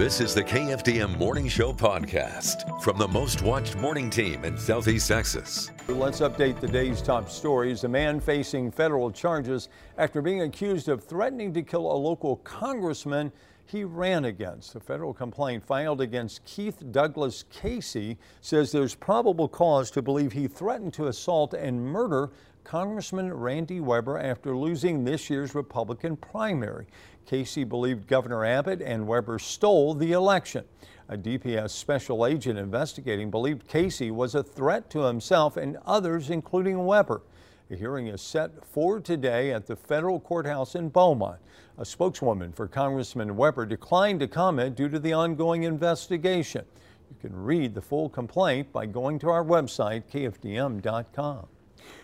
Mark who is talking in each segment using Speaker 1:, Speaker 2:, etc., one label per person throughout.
Speaker 1: This is the KFDM Morning Show podcast from the most watched morning team in Southeast Texas.
Speaker 2: Let's update the day's top stories. A man facing federal charges after being accused of threatening to kill a local congressman he ran against. A federal complaint filed against Keith Douglas Casey says there's probable cause to believe he threatened to assault and murder Congressman Randy Weber after losing this year's Republican primary. Casey believed Governor Abbott and Weber stole the election. A DPS special agent investigating believed Casey was a threat to himself and others, including Weber. A hearing is set for today at the federal courthouse in Beaumont. A spokeswoman for Congressman Weber declined to comment due to the ongoing investigation. You can read the full complaint by going to our website, kfdm.com.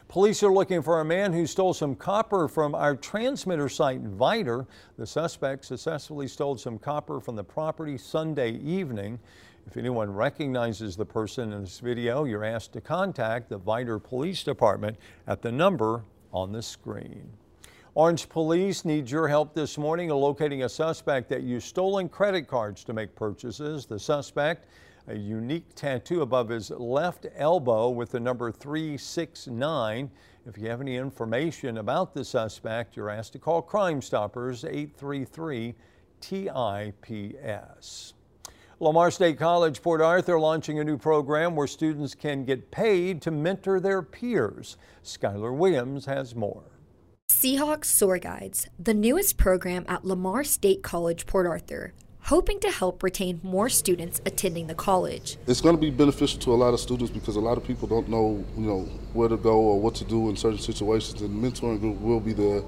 Speaker 2: Police are looking for a man who stole some copper from our transmitter site, Vidor. The suspect successfully stole some copper from the property Sunday evening. If anyone recognizes the person in this video, you're asked to contact the Vidor Police Department at the number on the screen. Orange police need your help this morning in locating a suspect that used stolen credit cards to make purchases. The suspect a unique tattoo above his left elbow with the number 369. If you have any information about the suspect, you're asked to call Crime Stoppers 833 TIPS. Lamar State College Port Arthur launching a new program where students can get paid to mentor their peers. Skylar Williams has more.
Speaker 3: Seahawks Soar Guides, the newest program at Lamar State College Port Arthur, hoping to help retain more students attending the college.
Speaker 4: It's going to be beneficial to a lot of students because a lot of people don't know, you know, where to go or what to do in certain situations, and the mentoring group will be there.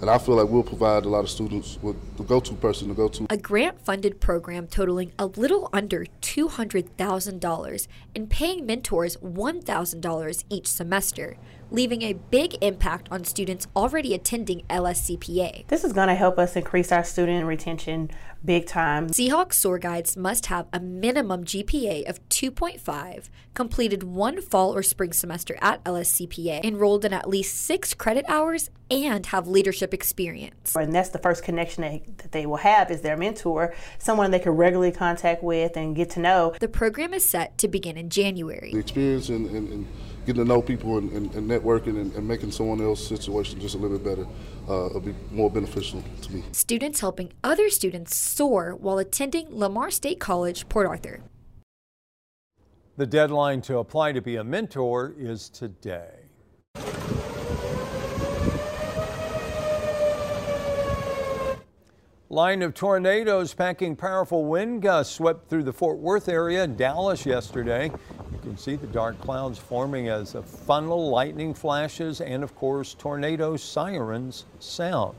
Speaker 4: And I feel like we'll provide a lot of students with the go-to person to go to.
Speaker 3: A grant-funded program totaling a little under $200,000 and paying mentors $1,000 each semester leaving a big impact on students already attending LSCPA.
Speaker 5: This is going to help us increase our student retention big time.
Speaker 3: Seahawks SOAR Guides must have a minimum GPA of 2.5, completed one fall or spring semester at LSCPA, enrolled in at least six credit hours, and have leadership experience.
Speaker 5: And that's the first connection that they will have is their mentor, someone they can regularly contact with and get to know.
Speaker 3: The program is set to begin in January.
Speaker 4: The experience and, and, and getting to know people and, and, and networking and, and, making someone else's situation just a little bit better uh, will be more beneficial to me.
Speaker 3: Students helping other students soar while attending Lamar State College, Port Arthur.
Speaker 2: The deadline to apply to be a mentor is today. Line of tornadoes packing powerful wind gusts swept through the Fort Worth area, Dallas yesterday. You can see the dark clouds forming as a funnel, lightning flashes, and of course, tornado sirens sound.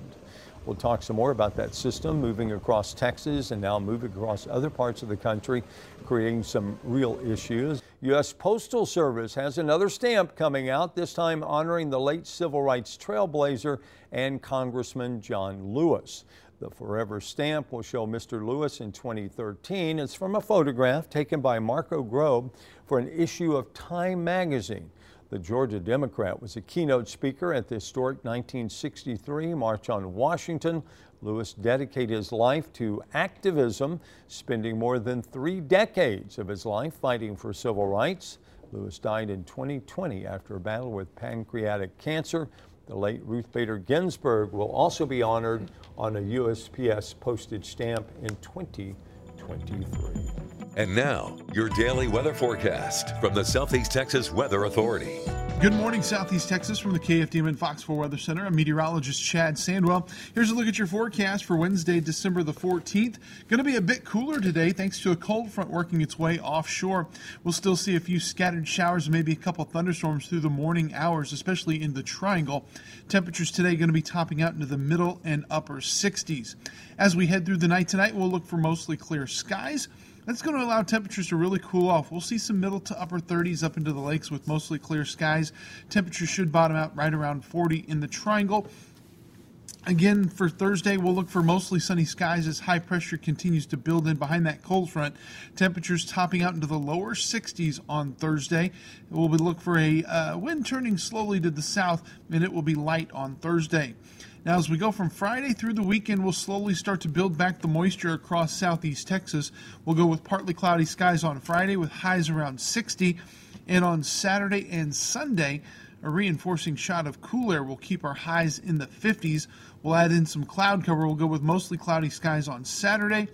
Speaker 2: We'll talk some more about that system moving across Texas and now moving across other parts of the country, creating some real issues. U.S. Postal Service has another stamp coming out, this time honoring the late civil rights trailblazer and Congressman John Lewis. The forever stamp will show Mr. Lewis in 2013. It's from a photograph taken by Marco Grob for an issue of Time magazine. The Georgia Democrat was a keynote speaker at the historic 1963 March on Washington. Lewis dedicated his life to activism, spending more than three decades of his life fighting for civil rights. Lewis died in 2020 after a battle with pancreatic cancer. The late Ruth Bader Ginsburg will also be honored on a USPS postage stamp in 2023.
Speaker 1: And now, your daily weather forecast from the Southeast Texas Weather Authority.
Speaker 6: Good morning, Southeast Texas, from the KFDM and Fox 4 Weather Center. I'm meteorologist Chad Sandwell. Here's a look at your forecast for Wednesday, December the 14th. Going to be a bit cooler today thanks to a cold front working its way offshore. We'll still see a few scattered showers and maybe a couple thunderstorms through the morning hours, especially in the triangle. Temperatures today going to be topping out into the middle and upper 60s. As we head through the night tonight, we'll look for mostly clear skies. That's going to allow temperatures to really cool off. We'll see some middle to upper 30s up into the lakes with mostly clear skies. Temperatures should bottom out right around 40 in the triangle. Again, for Thursday, we'll look for mostly sunny skies as high pressure continues to build in behind that cold front. Temperatures topping out into the lower 60s on Thursday. We'll be look for a uh, wind turning slowly to the south, and it will be light on Thursday. Now, as we go from Friday through the weekend, we'll slowly start to build back the moisture across southeast Texas. We'll go with partly cloudy skies on Friday with highs around 60. And on Saturday and Sunday, a reinforcing shot of cool air will keep our highs in the 50s. We'll add in some cloud cover. We'll go with mostly cloudy skies on Saturday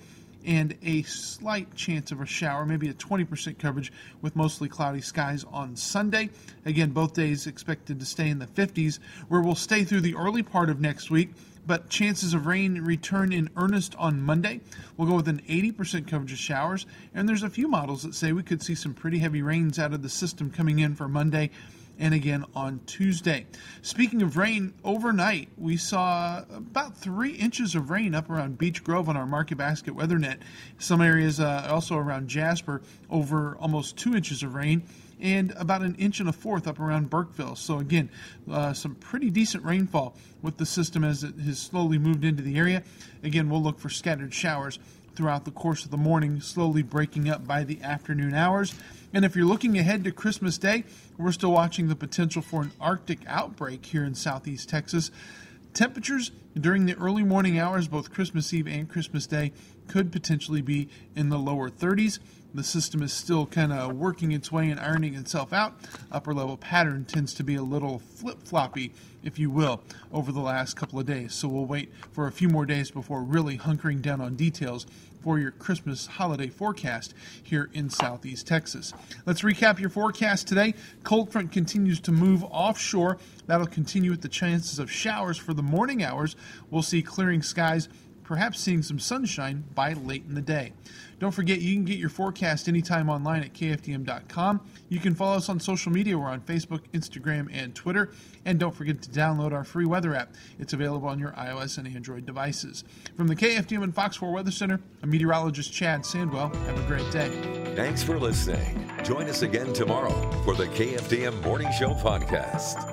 Speaker 6: and a slight chance of a shower, maybe a 20% coverage with mostly cloudy skies on Sunday. Again, both days expected to stay in the 50s, where we'll stay through the early part of next week. But chances of rain return in earnest on Monday. We'll go with an 80% coverage of showers, and there's a few models that say we could see some pretty heavy rains out of the system coming in for Monday and again on Tuesday. Speaking of rain, overnight we saw about three inches of rain up around Beach Grove on our Market Basket weather net. Some areas uh, also around Jasper, over almost two inches of rain and about an inch and a fourth up around Burkeville. So, again, uh, some pretty decent rainfall with the system as it has slowly moved into the area. Again, we'll look for scattered showers throughout the course of the morning, slowly breaking up by the afternoon hours. And if you're looking ahead to Christmas Day, we're still watching the potential for an Arctic outbreak here in southeast Texas. Temperatures during the early morning hours, both Christmas Eve and Christmas Day, could potentially be in the lower 30s. The system is still kind of working its way and ironing itself out. Upper level pattern tends to be a little flip floppy, if you will, over the last couple of days. So we'll wait for a few more days before really hunkering down on details for your Christmas holiday forecast here in southeast Texas. Let's recap your forecast today. Cold front continues to move offshore. That'll continue with the chances of showers for the morning hours. We'll see clearing skies perhaps seeing some sunshine by late in the day. Don't forget, you can get your forecast anytime online at kfdm.com. You can follow us on social media. We're on Facebook, Instagram, and Twitter. And don't forget to download our free weather app. It's available on your iOS and Android devices. From the KFDM and Fox 4 Weather Center, I'm meteorologist Chad Sandwell. Have a great day.
Speaker 1: Thanks for listening. Join us again tomorrow for the KFDM Morning Show podcast.